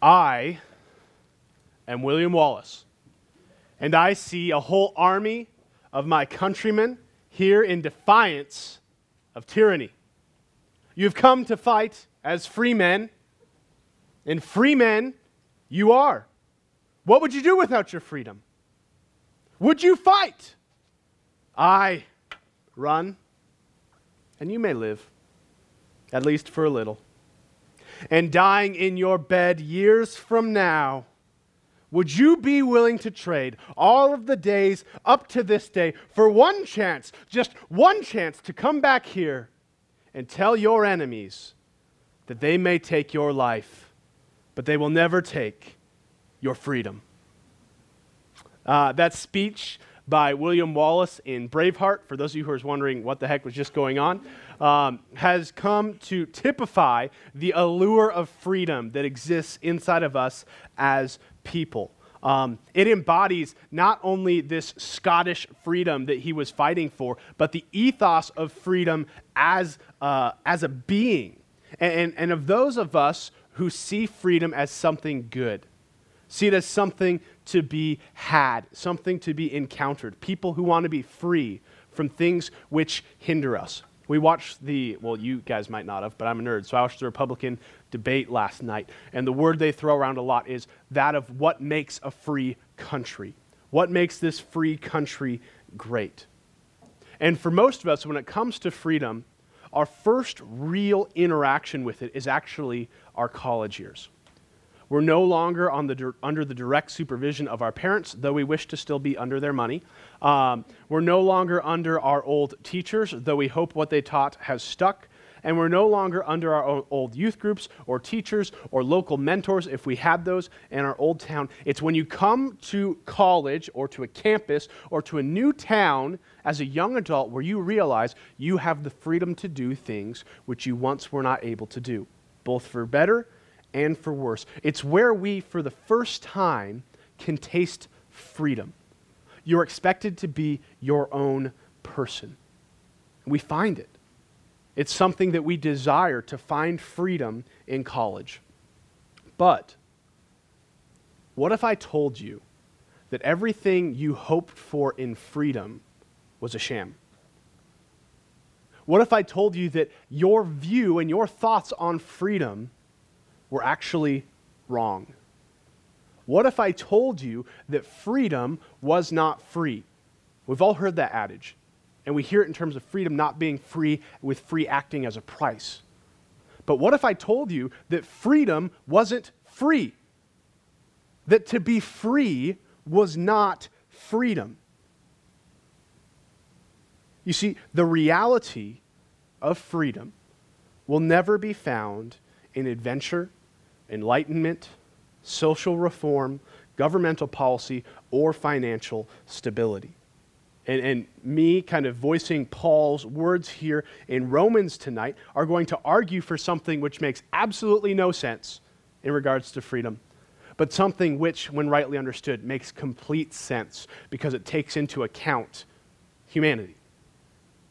I am William Wallace, and I see a whole army of my countrymen here in defiance of tyranny. You've come to fight as free men, and free men you are. What would you do without your freedom? Would you fight? I run, and you may live, at least for a little. And dying in your bed years from now, would you be willing to trade all of the days up to this day for one chance, just one chance to come back here and tell your enemies that they may take your life, but they will never take your freedom? Uh, that speech by William Wallace in Braveheart, for those of you who are wondering what the heck was just going on, um, has come to typify the allure of freedom that exists inside of us as people. Um, it embodies not only this Scottish freedom that he was fighting for, but the ethos of freedom as, uh, as a being. And, and, and of those of us who see freedom as something good, see it as something to be had, something to be encountered, people who want to be free from things which hinder us. We watched the, well, you guys might not have, but I'm a nerd, so I watched the Republican debate last night. And the word they throw around a lot is that of what makes a free country. What makes this free country great? And for most of us, when it comes to freedom, our first real interaction with it is actually our college years. We're no longer the, under the direct supervision of our parents, though we wish to still be under their money. Um, we're no longer under our old teachers, though we hope what they taught has stuck. And we're no longer under our old youth groups or teachers or local mentors if we had those in our old town. It's when you come to college or to a campus or to a new town as a young adult where you realize you have the freedom to do things which you once were not able to do, both for better and for worse. It's where we, for the first time, can taste freedom. You're expected to be your own person. We find it. It's something that we desire to find freedom in college. But what if I told you that everything you hoped for in freedom was a sham? What if I told you that your view and your thoughts on freedom were actually wrong? What if I told you that freedom was not free? We've all heard that adage, and we hear it in terms of freedom not being free with free acting as a price. But what if I told you that freedom wasn't free? That to be free was not freedom. You see, the reality of freedom will never be found in adventure enlightenment, social reform, governmental policy, or financial stability. And, and, me kind of voicing Paul's words here in Romans tonight are going to argue for something which makes absolutely no sense in regards to freedom, but something which, when rightly understood, makes complete sense because it takes into account humanity.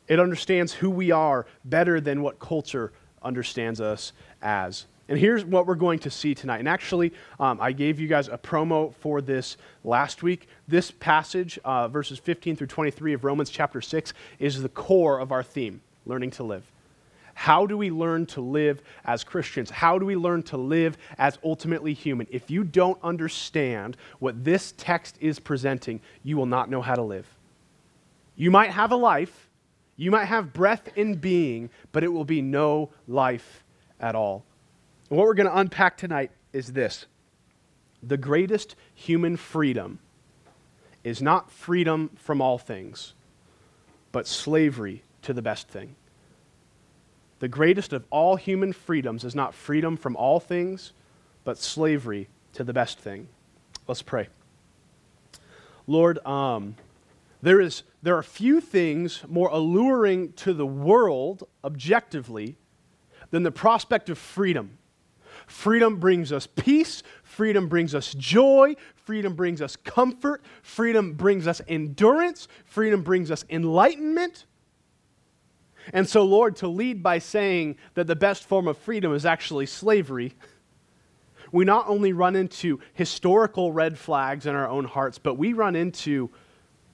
It understands who we are better than what culture understands us as. And here's what we're going to see tonight. And actually, um, I gave you guys a promo for this last week. This passage, uh, verses 15 through 23 of Romans chapter 6, is the core of our theme learning to live. How do we learn to live as Christians? How do we learn to live as ultimately human? If you don't understand what this text is presenting, you will not know how to live. You might have a life, you might have breath in being, but it will be no life at all. And what we're going to unpack tonight is this the greatest human freedom is not freedom from all things, but slavery to the best thing. The greatest of all human freedoms is not freedom from all things, but slavery to the best thing. Let's pray. Lord, um, there, is, there are few things more alluring to the world objectively than the prospect of freedom. Freedom brings us peace. Freedom brings us joy. Freedom brings us comfort. Freedom brings us endurance. Freedom brings us enlightenment. And so, Lord, to lead by saying that the best form of freedom is actually slavery we not only run into historical red flags in our own hearts, but we run into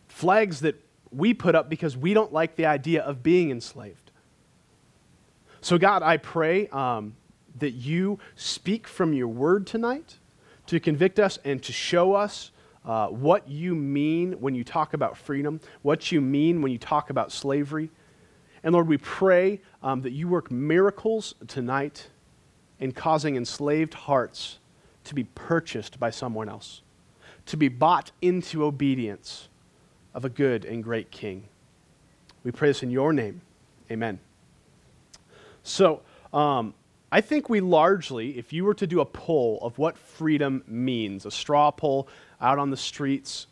flags that we put up because we don't like the idea of being enslaved. So, God, I pray um, that you speak from your word tonight to convict us and to show us uh, what you mean when you talk about freedom, what you mean when you talk about slavery. And Lord, we pray um, that you work miracles tonight in causing enslaved hearts to be purchased by someone else, to be bought into obedience of a good and great King. We pray this in your name. Amen. So, um, I think we largely, if you were to do a poll of what freedom means, a straw poll out on the streets,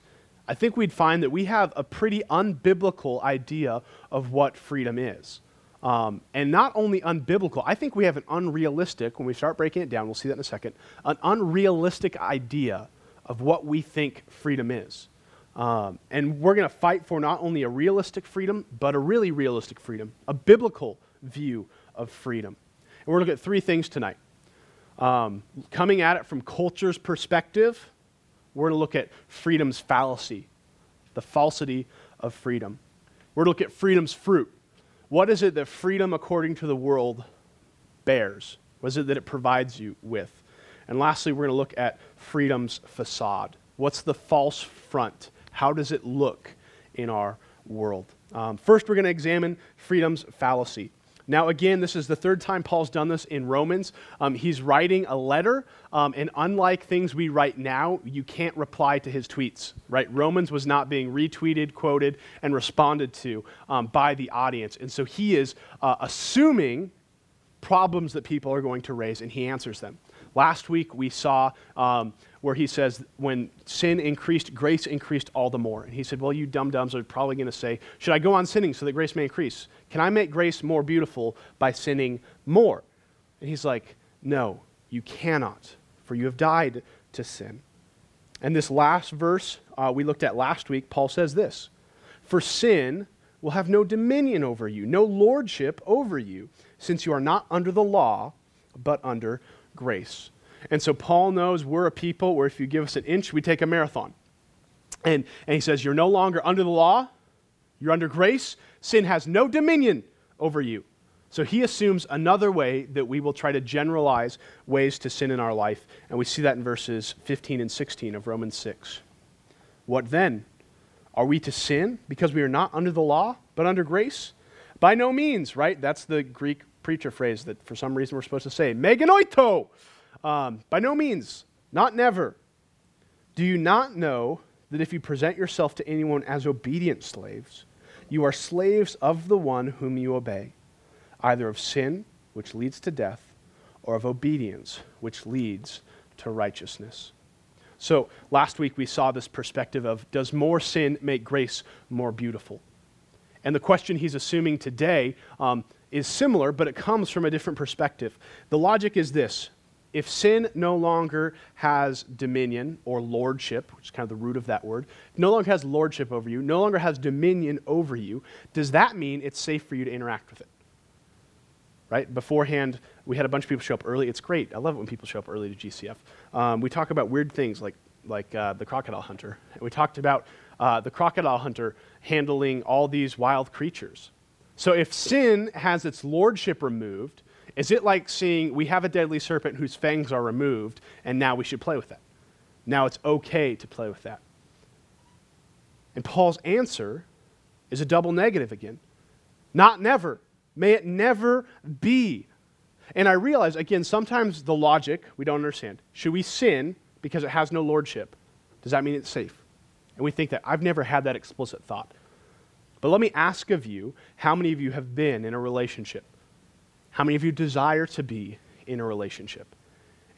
I think we'd find that we have a pretty unbiblical idea of what freedom is. Um, and not only unbiblical, I think we have an unrealistic, when we start breaking it down, we'll see that in a second, an unrealistic idea of what we think freedom is. Um, and we're going to fight for not only a realistic freedom, but a really realistic freedom, a biblical view of freedom. And we're going to look at three things tonight. Um, coming at it from culture's perspective, we're going to look at freedom's fallacy, the falsity of freedom. We're going to look at freedom's fruit. What is it that freedom, according to the world, bears? What is it that it provides you with? And lastly, we're going to look at freedom's facade. What's the false front? How does it look in our world? Um, first, we're going to examine freedom's fallacy. Now, again, this is the third time Paul's done this in Romans. Um, he's writing a letter, um, and unlike things we write now, you can't reply to his tweets, right? Romans was not being retweeted, quoted, and responded to um, by the audience. And so he is uh, assuming problems that people are going to raise, and he answers them. Last week, we saw um, where he says, when sin increased, grace increased all the more. And he said, Well, you dumb dumbs are probably going to say, Should I go on sinning so that grace may increase? Can I make grace more beautiful by sinning more? And he's like, No, you cannot, for you have died to sin. And this last verse uh, we looked at last week, Paul says this For sin will have no dominion over you, no lordship over you, since you are not under the law, but under grace. And so Paul knows we're a people where if you give us an inch, we take a marathon. And, and he says, You're no longer under the law, you're under grace. Sin has no dominion over you. So he assumes another way that we will try to generalize ways to sin in our life. And we see that in verses 15 and 16 of Romans 6. What then? Are we to sin because we are not under the law, but under grace? By no means, right? That's the Greek preacher phrase that for some reason we're supposed to say. Me genoito! Um, by no means, not never. Do you not know that if you present yourself to anyone as obedient slaves, you are slaves of the one whom you obey, either of sin, which leads to death, or of obedience, which leads to righteousness? So, last week we saw this perspective of does more sin make grace more beautiful? And the question he's assuming today um, is similar, but it comes from a different perspective. The logic is this if sin no longer has dominion or lordship, which is kind of the root of that word, no longer has lordship over you, no longer has dominion over you, does that mean it's safe for you to interact with it? Right? Beforehand, we had a bunch of people show up early. It's great. I love it when people show up early to GCF. Um, we talk about weird things like, like uh, the crocodile hunter. we talked about uh, the crocodile hunter handling all these wild creatures. So if sin has its lordship removed, is it like seeing we have a deadly serpent whose fangs are removed and now we should play with that? Now it's okay to play with that. And Paul's answer is a double negative again. Not never. May it never be. And I realize, again, sometimes the logic we don't understand. Should we sin because it has no lordship? Does that mean it's safe? And we think that. I've never had that explicit thought. But let me ask of you how many of you have been in a relationship? How many of you desire to be in a relationship?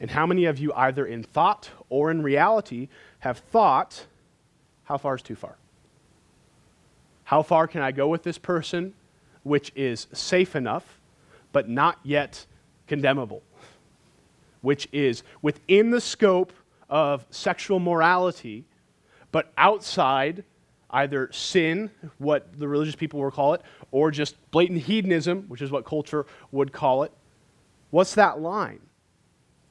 And how many of you, either in thought or in reality, have thought, how far is too far? How far can I go with this person, which is safe enough, but not yet condemnable? Which is within the scope of sexual morality, but outside either sin, what the religious people would call it, or just blatant hedonism, which is what culture would call it. What's that line?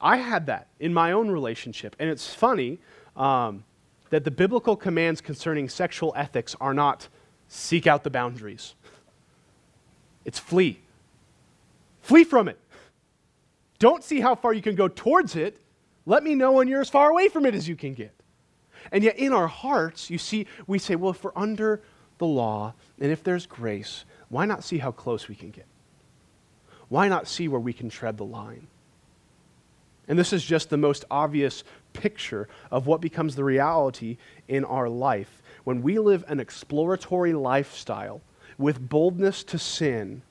I had that in my own relationship. And it's funny um, that the biblical commands concerning sexual ethics are not seek out the boundaries, it's flee. Flee from it. Don't see how far you can go towards it. Let me know when you're as far away from it as you can get. And yet, in our hearts, you see, we say, well, if we're under the law and if there's grace, why not see how close we can get? Why not see where we can tread the line? And this is just the most obvious picture of what becomes the reality in our life. When we live an exploratory lifestyle with boldness to sin,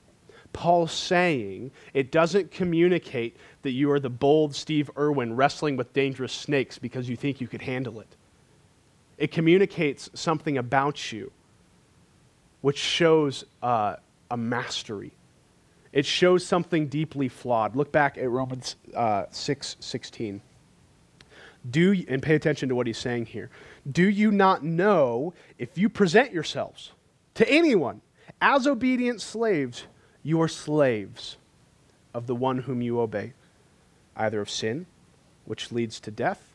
Paul's saying it doesn't communicate that you are the bold Steve Irwin wrestling with dangerous snakes because you think you could handle it. It communicates something about you which shows uh, a mastery. It shows something deeply flawed. Look back at Romans uh, 6 16. Do, and pay attention to what he's saying here. Do you not know if you present yourselves to anyone as obedient slaves, you are slaves of the one whom you obey, either of sin, which leads to death,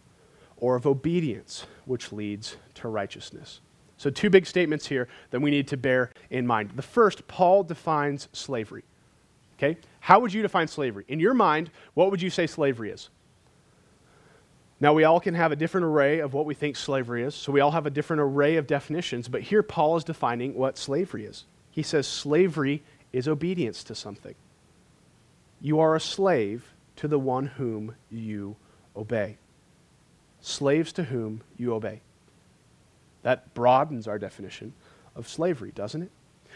or of obedience, which leads to righteousness? So, two big statements here that we need to bear in mind. The first, Paul defines slavery. Okay? How would you define slavery? In your mind, what would you say slavery is? Now, we all can have a different array of what we think slavery is, so we all have a different array of definitions, but here Paul is defining what slavery is. He says slavery is obedience to something. You are a slave to the one whom you obey. Slaves to whom you obey. That broadens our definition of slavery, doesn't it?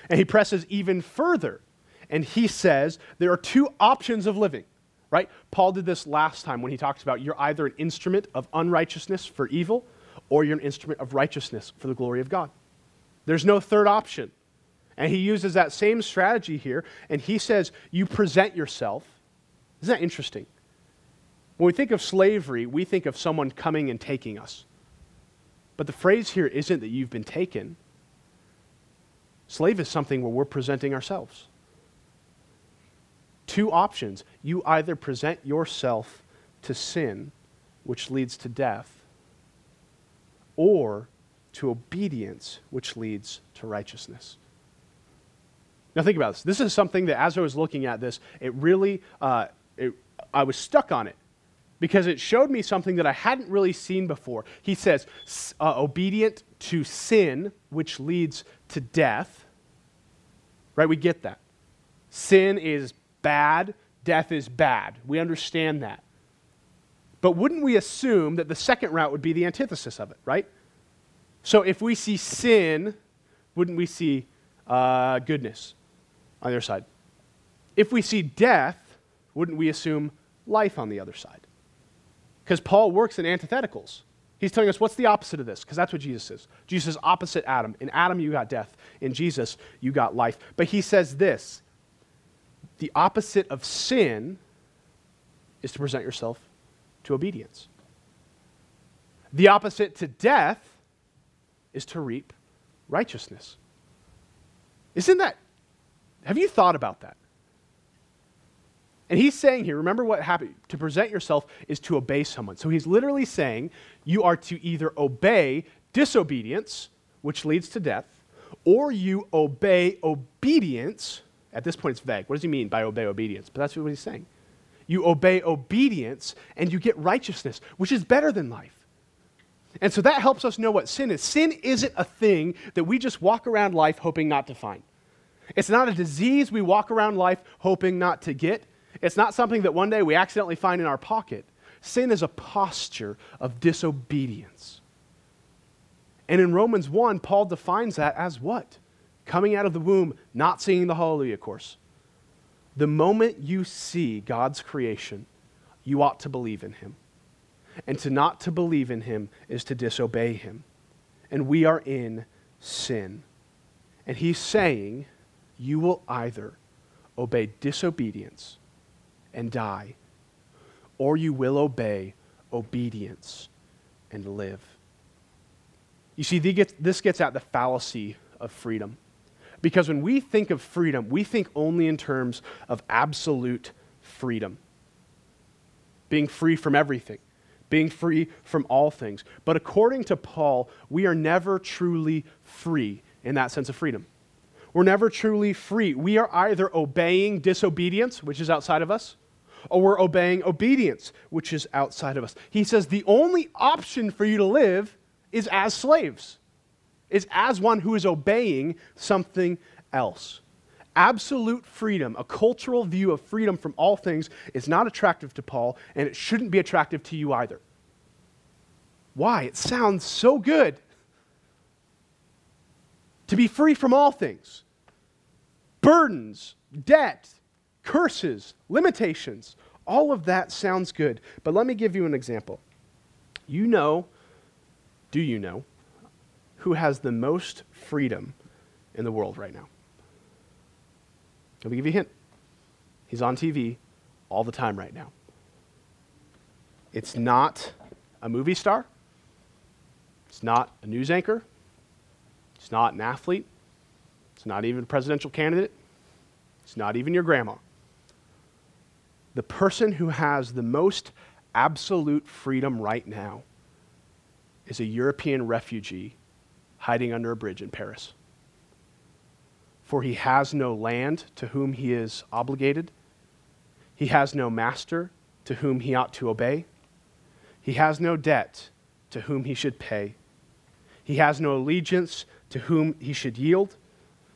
And he presses even further, and he says there are two options of living right? Paul did this last time when he talks about you're either an instrument of unrighteousness for evil or you're an instrument of righteousness for the glory of God. There's no third option. And he uses that same strategy here, and he says, You present yourself. Isn't that interesting? When we think of slavery, we think of someone coming and taking us. But the phrase here isn't that you've been taken. Slave is something where we're presenting ourselves two options. You either present yourself to sin, which leads to death, or to obedience, which leads to righteousness. Now, think about this. This is something that, as I was looking at this, it really, uh, it, I was stuck on it because it showed me something that I hadn't really seen before. He says, uh, obedient to sin, which leads to death. Right? We get that. Sin is bad, death is bad. We understand that. But wouldn't we assume that the second route would be the antithesis of it, right? So if we see sin, wouldn't we see uh, goodness on the other side? If we see death, wouldn't we assume life on the other side? Because Paul works in antitheticals. He's telling us what's the opposite of this, because that's what Jesus is. Jesus is opposite Adam. In Adam, you got death. In Jesus, you got life. But he says this the opposite of sin is to present yourself to obedience. The opposite to death is to reap righteousness. Isn't that? Have you thought about that? And he's saying here, remember what happened? To present yourself is to obey someone. So he's literally saying you are to either obey disobedience, which leads to death, or you obey obedience, at this point, it's vague. What does he mean by obey obedience? But that's what he's saying. You obey obedience and you get righteousness, which is better than life. And so that helps us know what sin is. Sin isn't a thing that we just walk around life hoping not to find. It's not a disease we walk around life hoping not to get. It's not something that one day we accidentally find in our pocket. Sin is a posture of disobedience. And in Romans 1, Paul defines that as what? coming out of the womb, not singing the Hallelujah course. The moment you see God's creation, you ought to believe in Him. And to not to believe in Him is to disobey Him. And we are in sin. And He's saying, you will either obey disobedience and die, or you will obey obedience and live. You see, this gets at the fallacy of freedom. Because when we think of freedom, we think only in terms of absolute freedom. being free from everything, being free from all things. But according to Paul, we are never truly free in that sense of freedom. We're never truly free. We are either obeying disobedience, which is outside of us, or we're obeying obedience, which is outside of us. He says the only option for you to live is as slaves, is as one who is obeying something else. Absolute freedom, a cultural view of freedom from all things, is not attractive to Paul, and it shouldn't be attractive to you either. Why? It sounds so good to be free from all things burdens, debt, curses, limitations. All of that sounds good. But let me give you an example. You know, do you know, who has the most freedom in the world right now? Let me give you a hint. He's on TV all the time right now. It's not a movie star. It's not a news anchor. It's not an athlete. It's not even a presidential candidate. It's not even your grandma. The person who has the most absolute freedom right now is a European refugee hiding under a bridge in Paris for he has no land to whom he is obligated. He has no master to whom he ought to obey. He has no debt to whom he should pay. He has no allegiance to whom he should yield.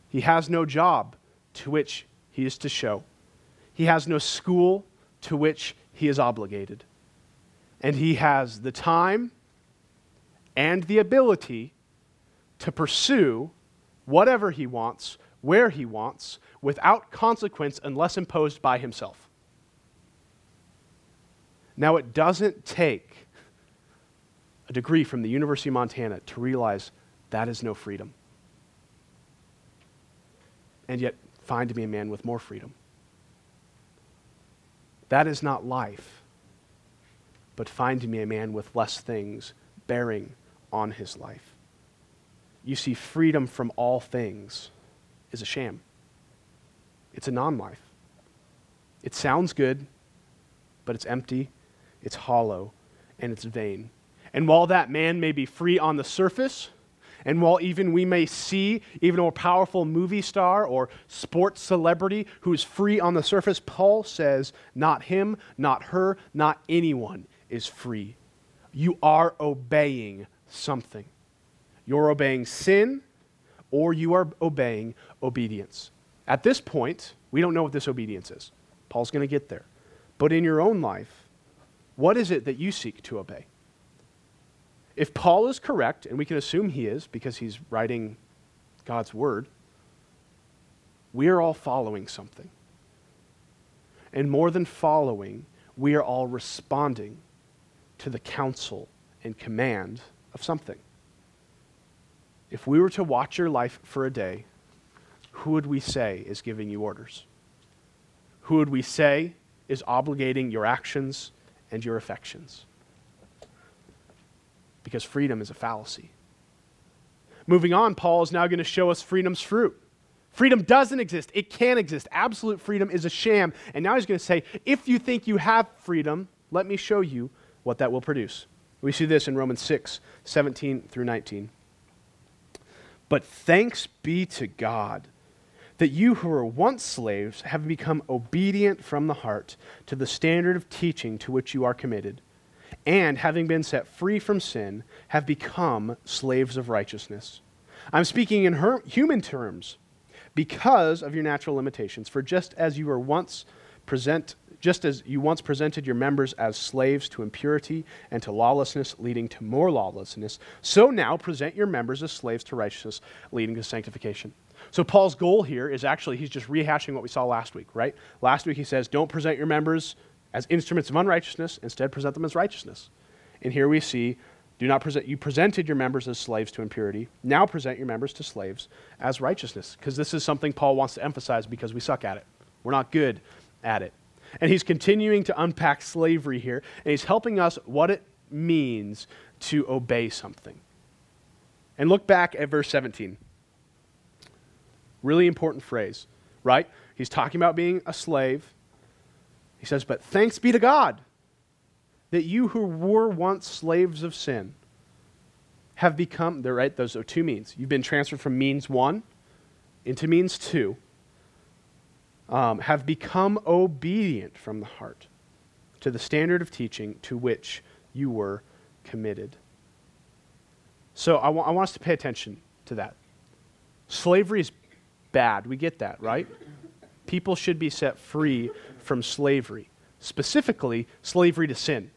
He has no job to which he is to show. He has no school to which he is obligated. And he has the time and the ability to pursue whatever he wants where he wants, without consequence unless imposed by himself. Now, it doesn't take a degree from the University of Montana to realize that is no freedom. And yet, find me a man with more freedom. That is not life, but find me a man with less things bearing on his life. You see, freedom from all things is a sham. It's a non life. It sounds good, but it's empty, it's hollow, and it's vain. And while that man may be free on the surface, and while even we may see even a more powerful movie star or sports celebrity who is free on the surface, Paul says, not him, not her, not anyone is free. You are obeying something. You're obeying sin, or you are obeying obedience. At this point, we don't know what this obedience is. Paul's going to get there. But in your own life, what is it that you seek to obey? If Paul is correct, and we can assume he is because he's writing God's word, we are all following something. And more than following, we are all responding to the counsel and command of something. If we were to watch your life for a day, who would we say is giving you orders? Who would we say is obligating your actions and your affections? Because freedom is a fallacy. Moving on, Paul is now going to show us freedom's fruit. Freedom doesn't exist. It can't exist. Absolute freedom is a sham. And now he's going to say, if you think you have freedom, let me show you what that will produce. We see this in Romans 6 17 through 19. But thanks be to God that you who were once slaves have become obedient from the heart to the standard of teaching to which you are committed, and having been set free from sin, have become slaves of righteousness. I'm speaking in her- human terms because of your natural limitations. For just as you were once present just as you once presented your members as slaves to impurity and to lawlessness, leading to more lawlessness, so now present your members as slaves to righteousness, leading to sanctification. So, Paul's goal here is actually, he's just rehashing what we saw last week, right? Last week he says, don't present your members as instruments of unrighteousness, instead, present them as righteousness. And here we see, do not present, you presented your members as slaves to impurity. Now present your members to slaves as righteousness, because this is something Paul wants to emphasize because we suck at it. We're not good at it. And he's continuing to unpack slavery here, and he's helping us what it means to obey something. And look back at verse 17. Really important phrase, right? He's talking about being a slave. He says, But thanks be to God that you who were once slaves of sin have become, they're right, those are two means. You've been transferred from means one into means two, um, have become obedient from the heart to the standard of teaching to which you were committed. So I, I want us to pay attention to that. Slavery is bad. We get that, right? People should be set free from slavery, specifically, slavery to sin.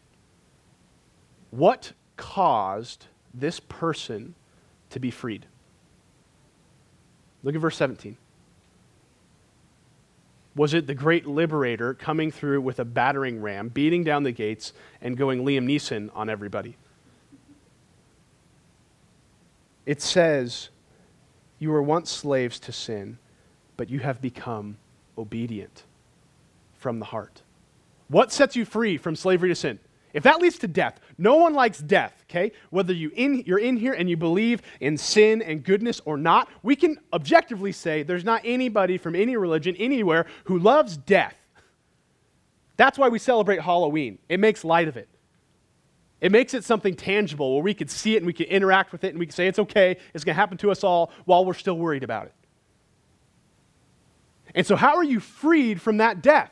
What caused this person to be freed? Look at verse 17. Was it the great liberator coming through with a battering ram, beating down the gates, and going Liam Neeson on everybody? It says, You were once slaves to sin, but you have become obedient from the heart. What sets you free from slavery to sin? If that leads to death, no one likes death, okay? Whether you in, you're in here and you believe in sin and goodness or not, we can objectively say there's not anybody from any religion anywhere who loves death. That's why we celebrate Halloween. It makes light of it. It makes it something tangible where we can see it and we can interact with it and we can say it's okay, it's going to happen to us all while we're still worried about it. And so, how are you freed from that death?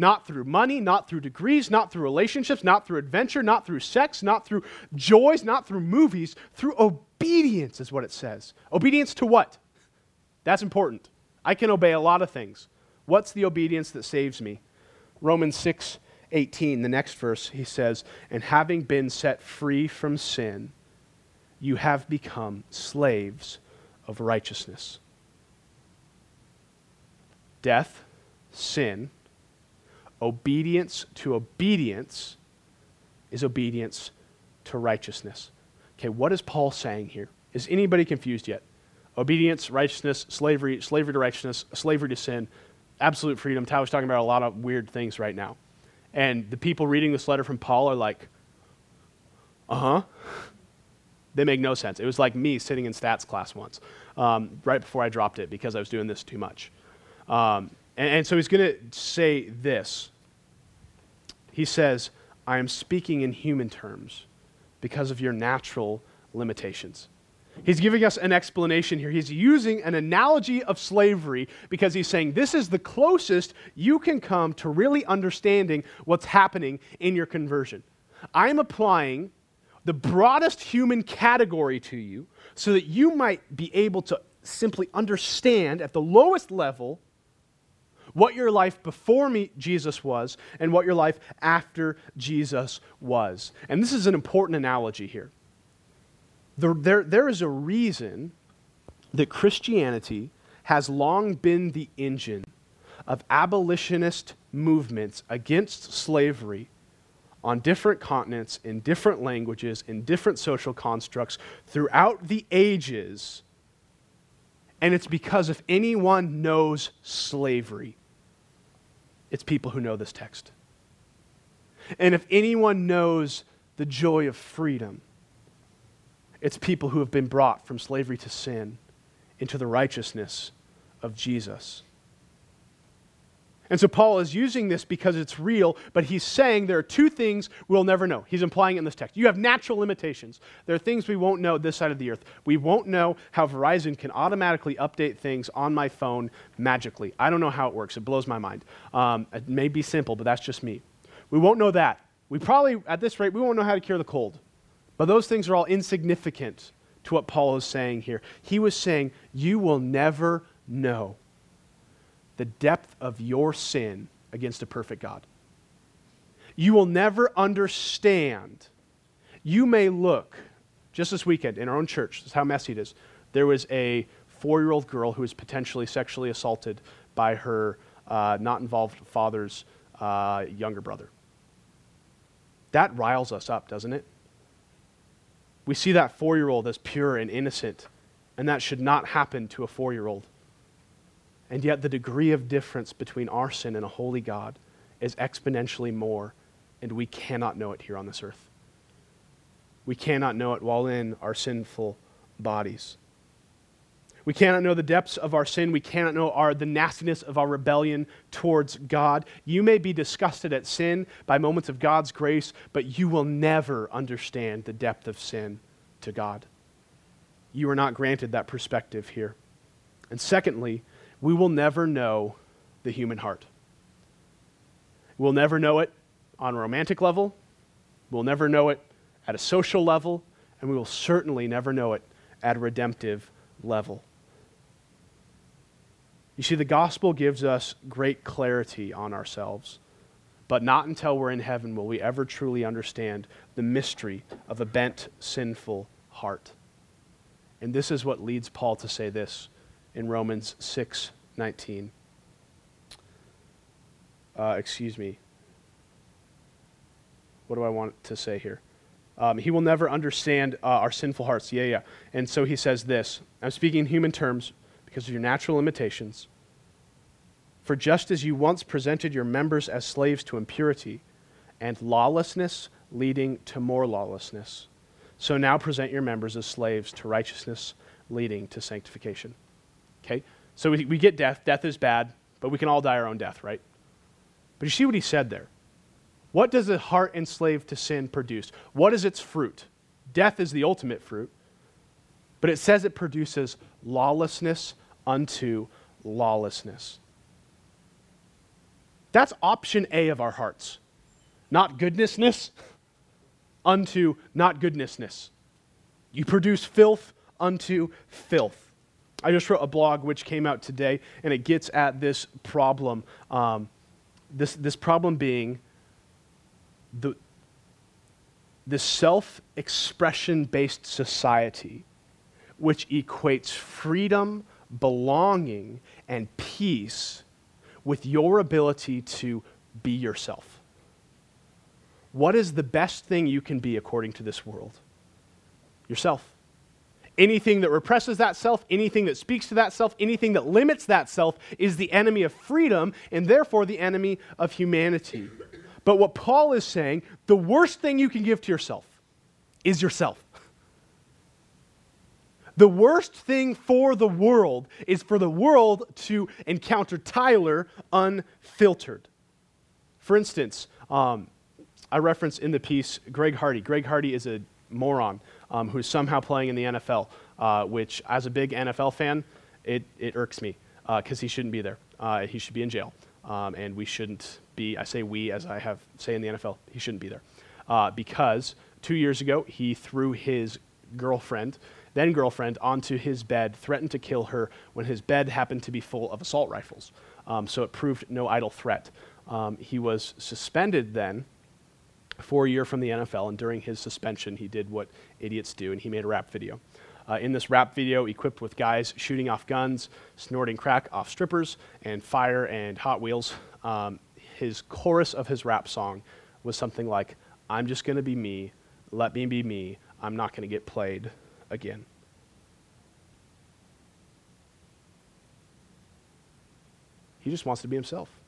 Not through money, not through degrees, not through relationships, not through adventure, not through sex, not through joys, not through movies, through obedience, is what it says. Obedience to what? That's important. I can obey a lot of things. What's the obedience that saves me? Romans 6 18, the next verse, he says, And having been set free from sin, you have become slaves of righteousness. Death, sin, Obedience to obedience is obedience to righteousness. Okay, what is Paul saying here? Is anybody confused yet? Obedience, righteousness, slavery, slavery to righteousness, slavery to sin, absolute freedom. Tyler's talking about a lot of weird things right now. And the people reading this letter from Paul are like, uh huh. They make no sense. It was like me sitting in stats class once, um, right before I dropped it because I was doing this too much. Um, and, and so he's going to say this. He says, I am speaking in human terms because of your natural limitations. He's giving us an explanation here. He's using an analogy of slavery because he's saying this is the closest you can come to really understanding what's happening in your conversion. I'm applying the broadest human category to you so that you might be able to simply understand at the lowest level what your life before me, Jesus was and what your life after Jesus was. And this is an important analogy here. There, there, there is a reason that Christianity has long been the engine of abolitionist movements against slavery on different continents, in different languages, in different social constructs throughout the ages. And it's because if anyone knows slavery, it's people who know this text. And if anyone knows the joy of freedom, it's people who have been brought from slavery to sin into the righteousness of Jesus. And so Paul is using this because it's real, but he's saying there are two things we'll never know. He's implying in this text. You have natural limitations. There are things we won't know this side of the earth. We won't know how Verizon can automatically update things on my phone magically. I don't know how it works. It blows my mind. Um, it may be simple, but that's just me. We won't know that. We probably, at this rate, we won't know how to cure the cold. But those things are all insignificant to what Paul is saying here. He was saying, You will never know the depth of your sin against a perfect God. You will never understand. You may look, just this weekend in our own church, this is how messy it is. There was a four year old girl who was potentially sexually assaulted by her uh, not involved father's uh, younger brother. That riles us up, doesn't it? We see that four year old as pure and innocent, and that should not happen to a four year old. And yet, the degree of difference between our sin and a holy God is exponentially more, and we cannot know it here on this earth. We cannot know it while in our sinful bodies. We cannot know the depths of our sin. We cannot know our, the nastiness of our rebellion towards God. You may be disgusted at sin by moments of God's grace, but you will never understand the depth of sin to God. You are not granted that perspective here. And secondly, we will never know the human heart. We'll never know it on a romantic level, we'll never know it at a social level, and we will certainly never know it at a redemptive level. You see, the gospel gives us great clarity on ourselves, but not until we're in heaven will we ever truly understand the mystery of a bent, sinful heart. And this is what leads Paul to say this in Romans 6 19. Uh, excuse me. What do I want to say here? Um, he will never understand uh, our sinful hearts. Yeah, yeah. And so he says this I'm speaking in human terms because of your natural limitations. For just as you once presented your members as slaves to impurity and lawlessness leading to more lawlessness, so now present your members as slaves to righteousness leading to sanctification. Okay? So we, we get death. Death is bad, but we can all die our own death, right? But you see what he said there. What does a heart enslaved to sin produce? What is its fruit? Death is the ultimate fruit, but it says it produces lawlessness unto lawlessness. That's option A of our hearts. Not goodnessness unto not goodnessness. You produce filth unto filth. I just wrote a blog which came out today, and it gets at this problem. Um, this, this problem being the, the self expression based society, which equates freedom, belonging, and peace with your ability to be yourself. What is the best thing you can be according to this world? Yourself. Anything that represses that self, anything that speaks to that self, anything that limits that self is the enemy of freedom and therefore the enemy of humanity. But what Paul is saying, the worst thing you can give to yourself is yourself. The worst thing for the world is for the world to encounter Tyler unfiltered. For instance, um, I reference in the piece Greg Hardy. Greg Hardy is a moron um, who's somehow playing in the NFL, uh, which, as a big NFL fan, it, it irks me because uh, he shouldn't be there. Uh, he should be in jail. Um, and we shouldn't be, I say we as I have say in the NFL, he shouldn't be there. Uh, because two years ago, he threw his girlfriend then girlfriend, onto his bed, threatened to kill her when his bed happened to be full of assault rifles. Um, so it proved no idle threat. Um, he was suspended then for a year from the NFL, and during his suspension, he did what idiots do, and he made a rap video. Uh, in this rap video, equipped with guys shooting off guns, snorting crack off strippers, and fire and Hot Wheels, um, his chorus of his rap song was something like, I'm just going to be me, let me be me, I'm not going to get played again. He just wants to be himself.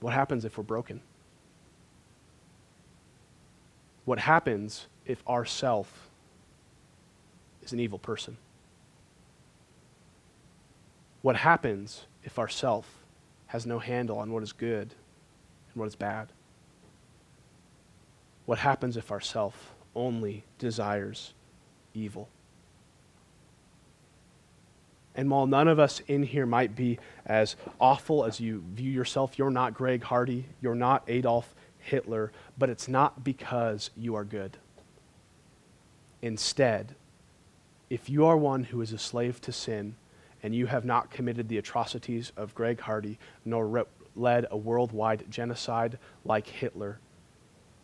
What happens if we're broken? What happens if our self is an evil person? What happens if our self has no handle on what is good and what is bad? What happens if our self only desires evil. And while none of us in here might be as awful as you view yourself, you're not Greg Hardy, you're not Adolf Hitler, but it's not because you are good. Instead, if you are one who is a slave to sin and you have not committed the atrocities of Greg Hardy nor re- led a worldwide genocide like Hitler,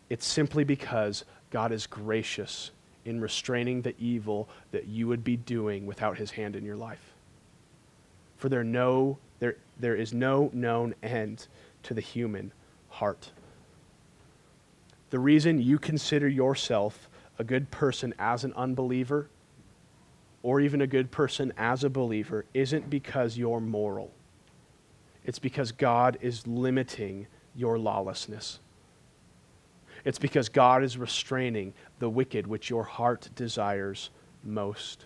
it's simply because God is gracious in restraining the evil that you would be doing without his hand in your life. For there, no, there, there is no known end to the human heart. The reason you consider yourself a good person as an unbeliever or even a good person as a believer isn't because you're moral. It's because God is limiting your lawlessness. It's because God is restraining the wicked which your heart desires most.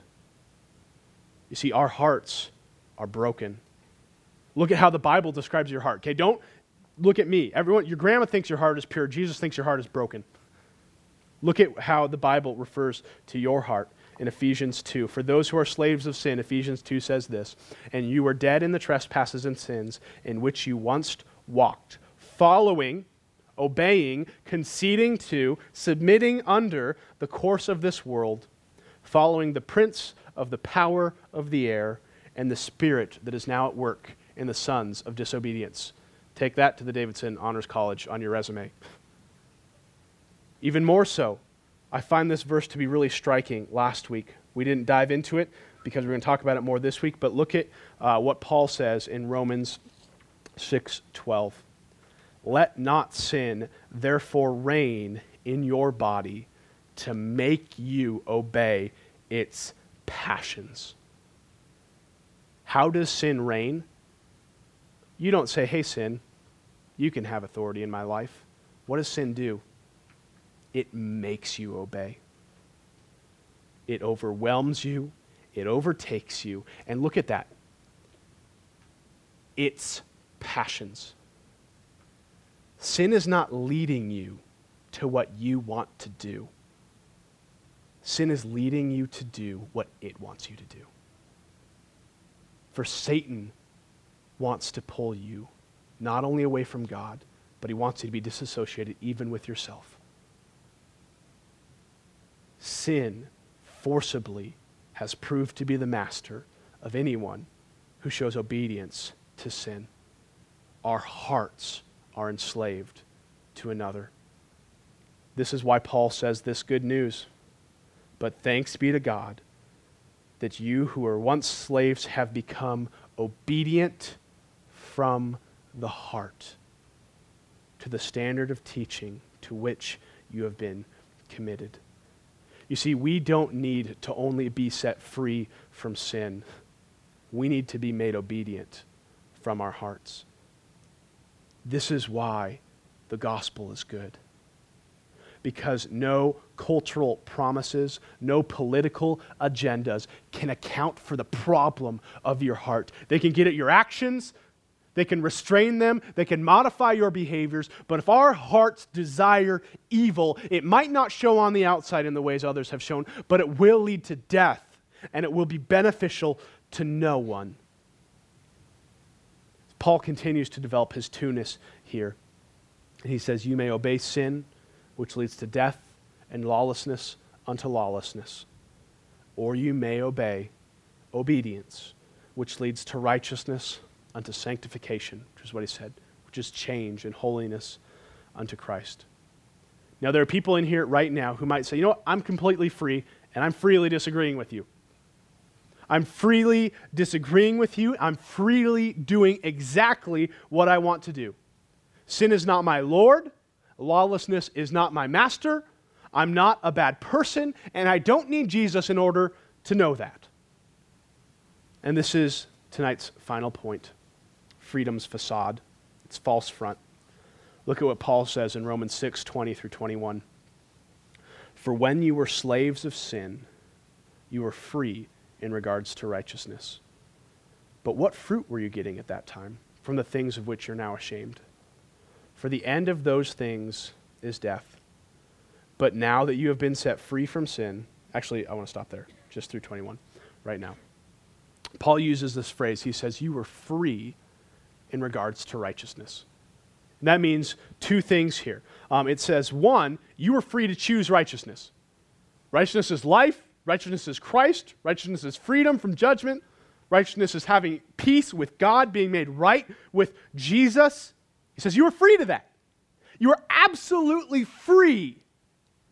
You see, our hearts are broken. Look at how the Bible describes your heart. Okay, don't look at me. Everyone, your grandma thinks your heart is pure. Jesus thinks your heart is broken. Look at how the Bible refers to your heart in Ephesians 2. For those who are slaves of sin, Ephesians 2 says this And you were dead in the trespasses and sins in which you once walked, following, obeying, conceding to, submitting under the course of this world, following the prince of the power of the air and the spirit that is now at work in the sons of disobedience. Take that to the Davidson Honors College on your resume. Even more so, I find this verse to be really striking last week. We didn't dive into it because we're going to talk about it more this week, but look at uh, what Paul says in Romans 6:12. Let not sin therefore reign in your body to make you obey its passions. How does sin reign? You don't say, hey, sin, you can have authority in my life. What does sin do? It makes you obey. It overwhelms you, it overtakes you. And look at that it's passions. Sin is not leading you to what you want to do. Sin is leading you to do what it wants you to do. For Satan wants to pull you not only away from God, but he wants you to be disassociated even with yourself. Sin forcibly has proved to be the master of anyone who shows obedience to sin. Our hearts are enslaved to another. This is why Paul says this good news. But thanks be to God that you who were once slaves have become obedient from the heart to the standard of teaching to which you have been committed. You see, we don't need to only be set free from sin, we need to be made obedient from our hearts. This is why the gospel is good. Because no cultural promises, no political agendas can account for the problem of your heart. They can get at your actions, they can restrain them, they can modify your behaviors, but if our hearts desire evil, it might not show on the outside in the ways others have shown, but it will lead to death, and it will be beneficial to no one. Paul continues to develop his two-ness here. He says, You may obey sin, which leads to death, and lawlessness unto lawlessness. Or you may obey obedience, which leads to righteousness unto sanctification, which is what he said, which is change and holiness unto Christ. Now, there are people in here right now who might say, you know what, I'm completely free, and I'm freely disagreeing with you. I'm freely disagreeing with you. I'm freely doing exactly what I want to do. Sin is not my Lord. Lawlessness is not my master. I'm not a bad person, and I don't need Jesus in order to know that. And this is tonight's final point freedom's facade, its false front. Look at what Paul says in Romans 6 20 through 21. For when you were slaves of sin, you were free in regards to righteousness. But what fruit were you getting at that time from the things of which you're now ashamed? For the end of those things is death. But now that you have been set free from sin, actually, I want to stop there, just through 21 right now. Paul uses this phrase. He says, You were free in regards to righteousness. And that means two things here. Um, it says, one, you were free to choose righteousness. Righteousness is life, righteousness is Christ, righteousness is freedom from judgment, righteousness is having peace with God, being made right with Jesus. He says, You are free to that. You are absolutely free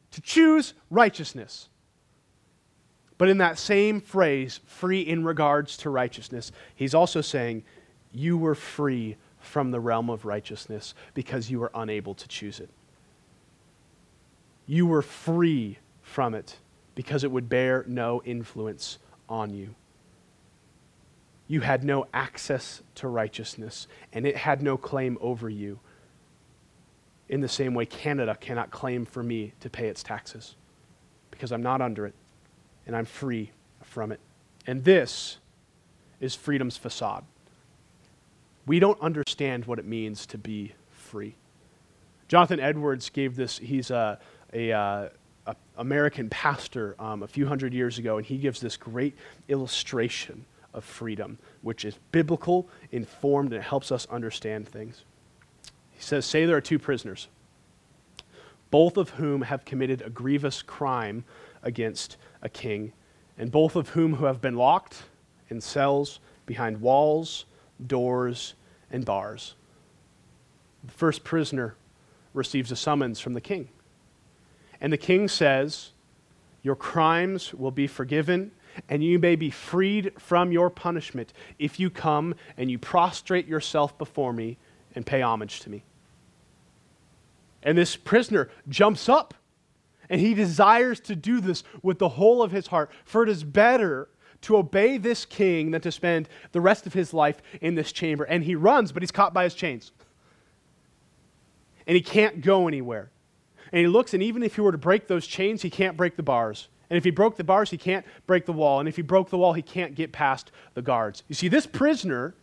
to choose righteousness. But in that same phrase, free in regards to righteousness, he's also saying you were free from the realm of righteousness because you were unable to choose it. You were free from it because it would bear no influence on you. You had no access to righteousness, and it had no claim over you. In the same way, Canada cannot claim for me to pay its taxes because I'm not under it. and I'm free from it. And this is freedom's facade. We don't understand what it means to be free. Jonathan Edwards gave this, he's a, a, uh, a American pastor um, a few hundred years ago, and he gives this great illustration of freedom, which is biblical, informed, and it helps us understand things. He says, Say there are two prisoners, both of whom have committed a grievous crime against a king, and both of whom who have been locked in cells behind walls, doors, and bars. The first prisoner receives a summons from the king. And the king says, Your crimes will be forgiven, and you may be freed from your punishment if you come and you prostrate yourself before me and pay homage to me. And this prisoner jumps up, and he desires to do this with the whole of his heart, for it is better to obey this king than to spend the rest of his life in this chamber. And he runs, but he's caught by his chains. And he can't go anywhere. And he looks, and even if he were to break those chains, he can't break the bars. And if he broke the bars, he can't break the wall. And if he broke the wall, he can't get past the guards. You see, this prisoner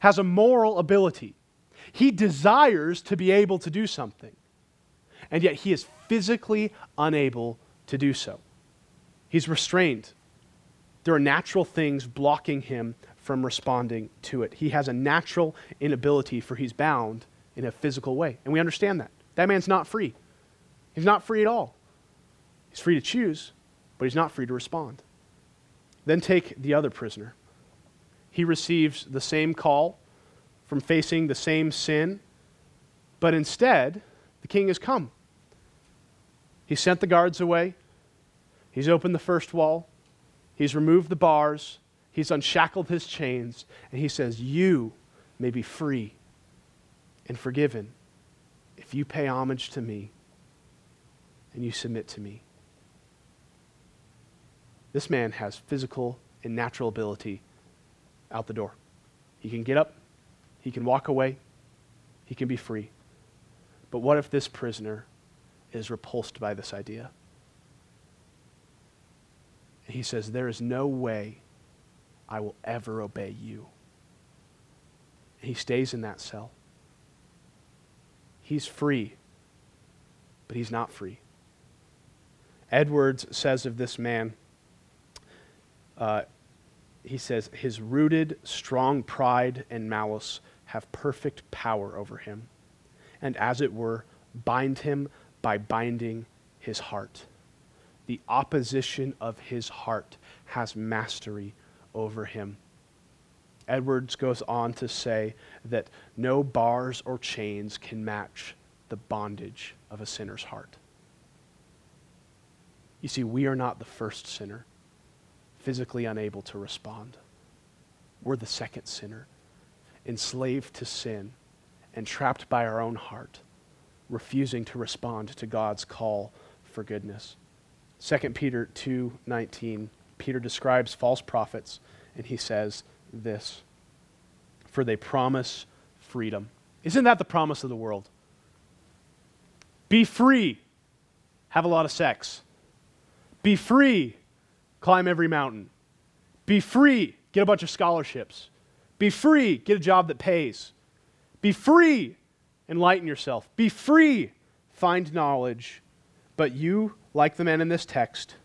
has a moral ability. He desires to be able to do something, and yet he is physically unable to do so. He's restrained. There are natural things blocking him from responding to it. He has a natural inability, for he's bound in a physical way. And we understand that. That man's not free. He's not free at all. He's free to choose, but he's not free to respond. Then take the other prisoner. He receives the same call from facing the same sin, but instead, the king has come. He sent the guards away. He's opened the first wall. He's removed the bars. He's unshackled his chains. And he says, You may be free and forgiven if you pay homage to me and you submit to me. This man has physical and natural ability out the door. He can get up, he can walk away, he can be free. But what if this prisoner is repulsed by this idea? He says, There is no way I will ever obey you. He stays in that cell. He's free, but he's not free. Edwards says of this man, uh, he says, his rooted, strong pride and malice have perfect power over him, and as it were, bind him by binding his heart. The opposition of his heart has mastery over him. Edwards goes on to say that no bars or chains can match the bondage of a sinner's heart. You see, we are not the first sinner, physically unable to respond. We're the second sinner, enslaved to sin and trapped by our own heart, refusing to respond to God's call for goodness. 2 Peter 2:19 Peter describes false prophets and he says this for they promise freedom. Isn't that the promise of the world? Be free, have a lot of sex. Be free, climb every mountain. Be free, get a bunch of scholarships. Be free, get a job that pays. Be free, enlighten yourself. Be free, find knowledge. But you, like the men in this text,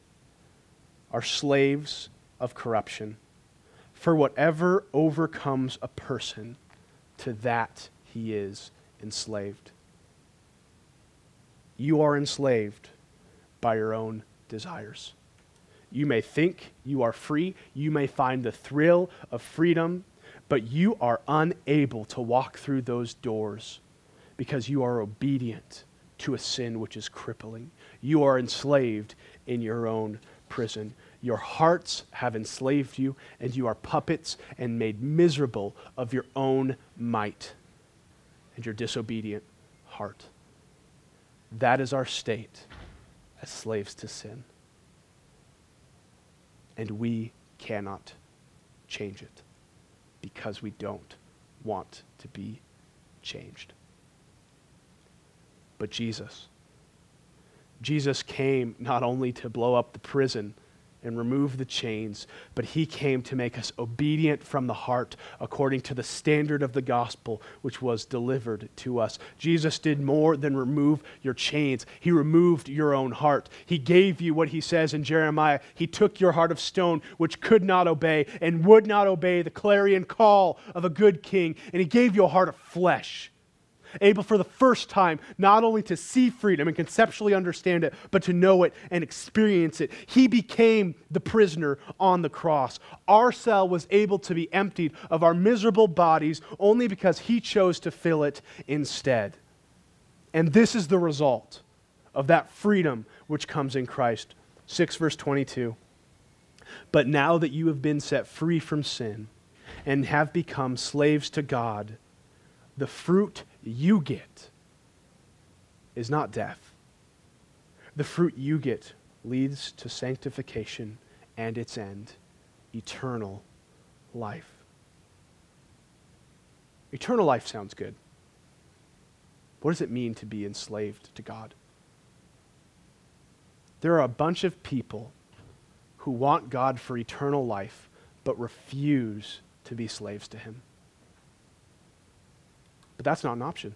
are slaves of corruption. For whatever overcomes a person, to that he is enslaved. You are enslaved by your own desires. You may think you are free, you may find the thrill of freedom, but you are unable to walk through those doors because you are obedient to a sin which is crippling. You are enslaved in your own prison. Your hearts have enslaved you, and you are puppets and made miserable of your own might and your disobedient heart. That is our state as slaves to sin. And we cannot change it because we don't want to be changed. But Jesus, Jesus came not only to blow up the prison and remove the chains, but he came to make us obedient from the heart according to the standard of the gospel which was delivered to us. Jesus did more than remove your chains, he removed your own heart. He gave you what he says in Jeremiah. He took your heart of stone, which could not obey and would not obey the clarion call of a good king, and he gave you a heart of flesh able for the first time not only to see freedom and conceptually understand it, but to know it and experience it. He became the prisoner on the cross. Our cell was able to be emptied of our miserable bodies only because he chose to fill it instead. And this is the result of that freedom which comes in Christ. 6 verse 22. But now that you have been set free from sin and have become slaves to God, the fruit you get is not death. The fruit you get leads to sanctification and its end, eternal life. Eternal life sounds good. What does it mean to be enslaved to God? There are a bunch of people who want God for eternal life but refuse to be slaves to Him. But that's not an option.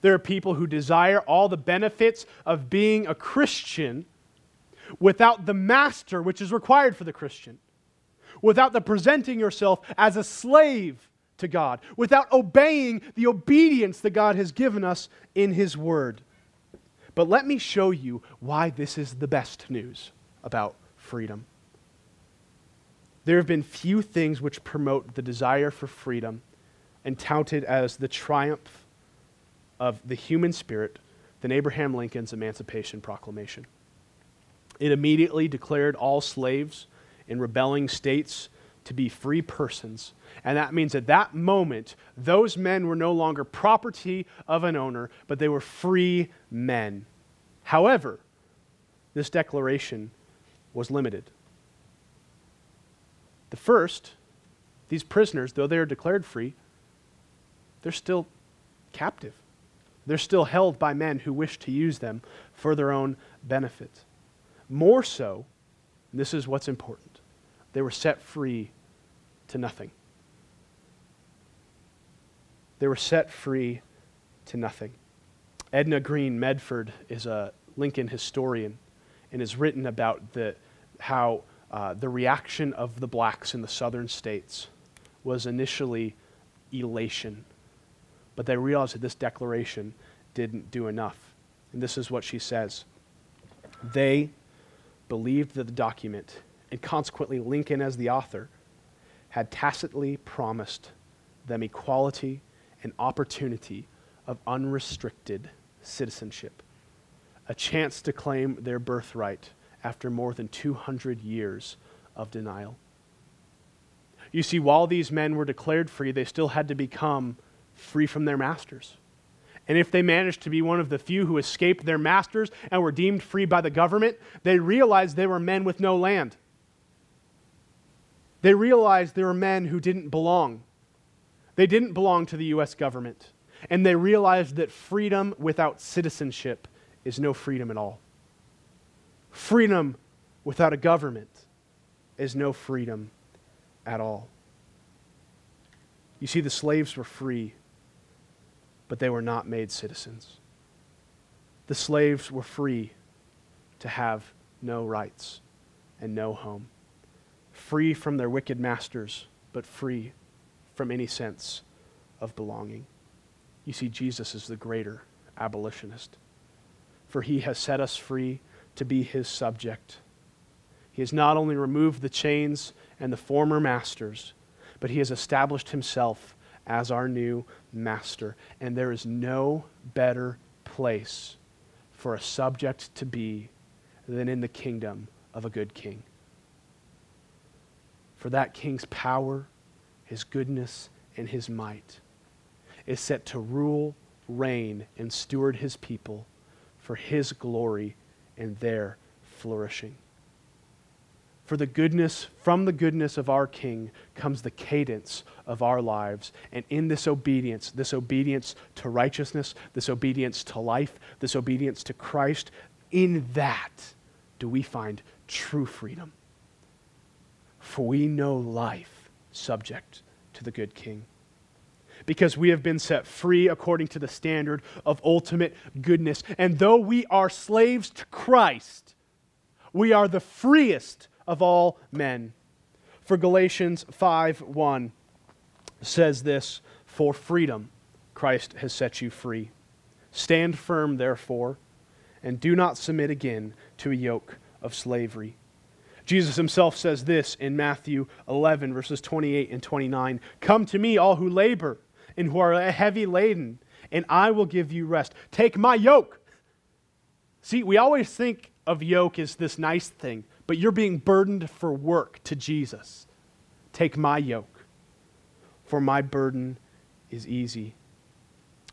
There are people who desire all the benefits of being a Christian without the master which is required for the Christian, without the presenting yourself as a slave to God, without obeying the obedience that God has given us in His Word. But let me show you why this is the best news about freedom. There have been few things which promote the desire for freedom and touted as the triumph of the human spirit than Abraham Lincoln's Emancipation Proclamation. It immediately declared all slaves in rebelling states to be free persons. And that means at that moment, those men were no longer property of an owner, but they were free men. However, this declaration was limited. The first, these prisoners, though they are declared free, they're still captive. They're still held by men who wish to use them for their own benefit. More so, this is what's important, they were set free to nothing. They were set free to nothing. Edna Greene Medford is a Lincoln historian and has written about the, how uh, the reaction of the blacks in the southern states was initially elation but they realized that this declaration didn't do enough. And this is what she says They believed that the document, and consequently Lincoln as the author, had tacitly promised them equality and opportunity of unrestricted citizenship, a chance to claim their birthright after more than 200 years of denial. You see, while these men were declared free, they still had to become free from their masters. And if they managed to be one of the few who escaped their masters and were deemed free by the government, they realized they were men with no land. They realized they were men who didn't belong. They didn't belong to the U.S. government. And they realized that freedom without citizenship is no freedom at all. Freedom without a government is no freedom at all. You see, the slaves were free but they were not made citizens. The slaves were free to have no rights and no home, free from their wicked masters, but free from any sense of belonging. You see, Jesus is the greater abolitionist, for he has set us free to be his subject. He has not only removed the chains and the former masters, but he has established himself as our new master. And there is no better place for a subject to be than in the kingdom of a good king. For that king's power, his goodness, and his might is set to rule, reign, and steward his people for his glory and their flourishing. For the goodness, from the goodness of our King comes the cadence of our lives. And in this obedience, this obedience to righteousness, this obedience to life, this obedience to Christ, in that do we find true freedom. For we know life subject to the good king. Because we have been set free according to the standard of ultimate goodness. And though we are slaves to Christ, we are the freest of all men. For Galatians 5 1 says this For freedom Christ has set you free. Stand firm, therefore, and do not submit again to a yoke of slavery. Jesus himself says this in Matthew 11, verses 28 and 29 Come to me, all who labor and who are heavy laden, and I will give you rest. Take my yoke. See, we always think of yoke as this nice thing, but you're being burdened for work to Jesus. Take my yoke, for my burden is easy.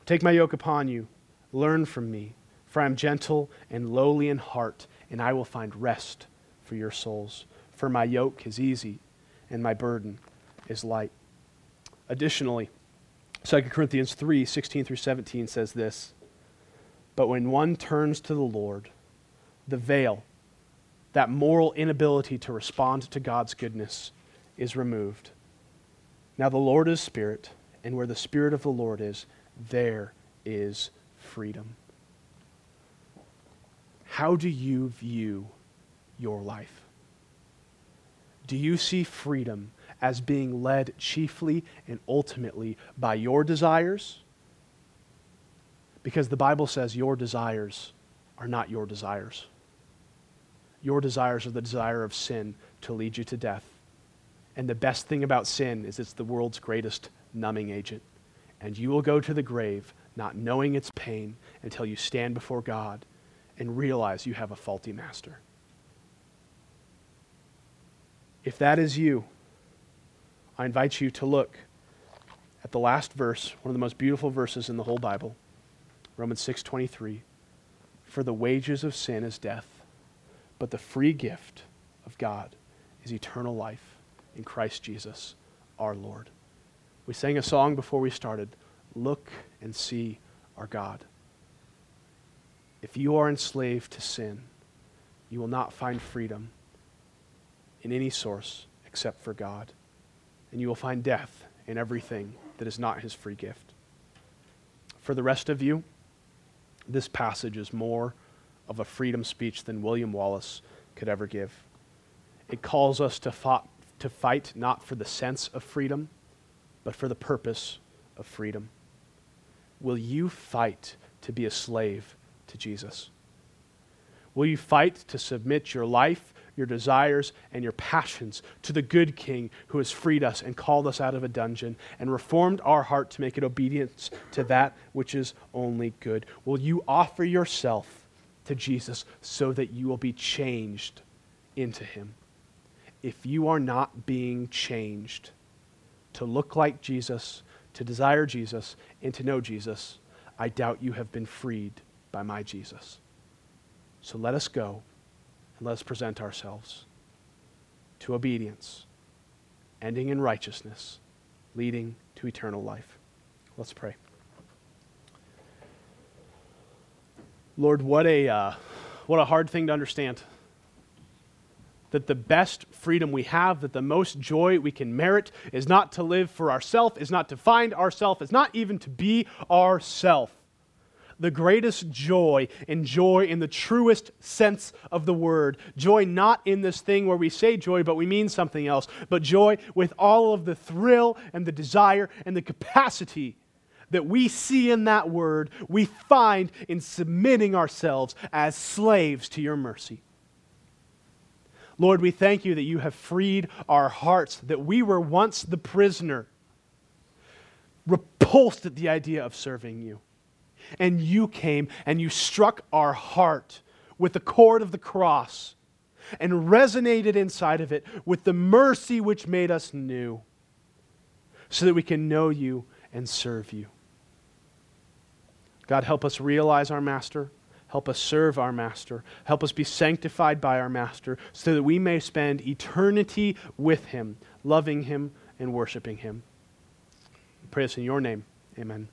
Take my yoke upon you. Learn from me, for I am gentle and lowly in heart, and I will find rest for your souls. For my yoke is easy, and my burden is light. Additionally, 2 Corinthians 3 16 through 17 says this But when one turns to the Lord, the veil, that moral inability to respond to God's goodness, is removed. Now the Lord is Spirit, and where the Spirit of the Lord is, there is freedom. How do you view your life? Do you see freedom as being led chiefly and ultimately by your desires? Because the Bible says your desires are not your desires. Your desires are the desire of sin to lead you to death. And the best thing about sin is it's the world's greatest numbing agent. And you will go to the grave not knowing its pain until you stand before God and realize you have a faulty master. If that is you, I invite you to look at the last verse, one of the most beautiful verses in the whole Bible, Romans 6:23. For the wages of sin is death, but the free gift of God is eternal life in Christ Jesus, our Lord. We sang a song before we started. Look and see our God. If you are enslaved to sin, you will not find freedom in any source except for God. And you will find death in everything that is not his free gift. For the rest of you, this passage is more of a freedom speech than William Wallace could ever give. It calls us to, fought, to fight not for the sense of freedom, but for the purpose of freedom. Will you fight to be a slave to Jesus? Will you fight to submit your life, your desires, and your passions to the good King who has freed us and called us out of a dungeon and reformed our heart to make it obedience to that which is only good? Will you offer yourself to Jesus so that you will be changed into Him? If you are not being changed to look like Jesus, to desire Jesus, and to know Jesus, I doubt you have been freed by my Jesus. So let us go and let us present ourselves to obedience, ending in righteousness, leading to eternal life. Let's pray. Lord, what a, uh, what a hard thing to understand that the best freedom we have, that the most joy we can merit is not to live for ourself, is not to find ourself, is not even to be ourself. The greatest joy and joy in the truest sense of the word. Joy not in this thing where we say joy, but we mean something else, but joy with all of the thrill and the desire and the capacity that we see in that word, we find in submitting ourselves as slaves to your mercy. Lord, we thank you that you have freed our hearts, that we were once the prisoner, repulsed at the idea of serving you. And you came and you struck our heart with the chord of the cross and resonated inside of it with the mercy which made us new, so that we can know you and serve you. God, help us realize our Master. Help us serve our Master. Help us be sanctified by our Master so that we may spend eternity with Him, loving Him and worshiping Him. We pray this in your name. Amen.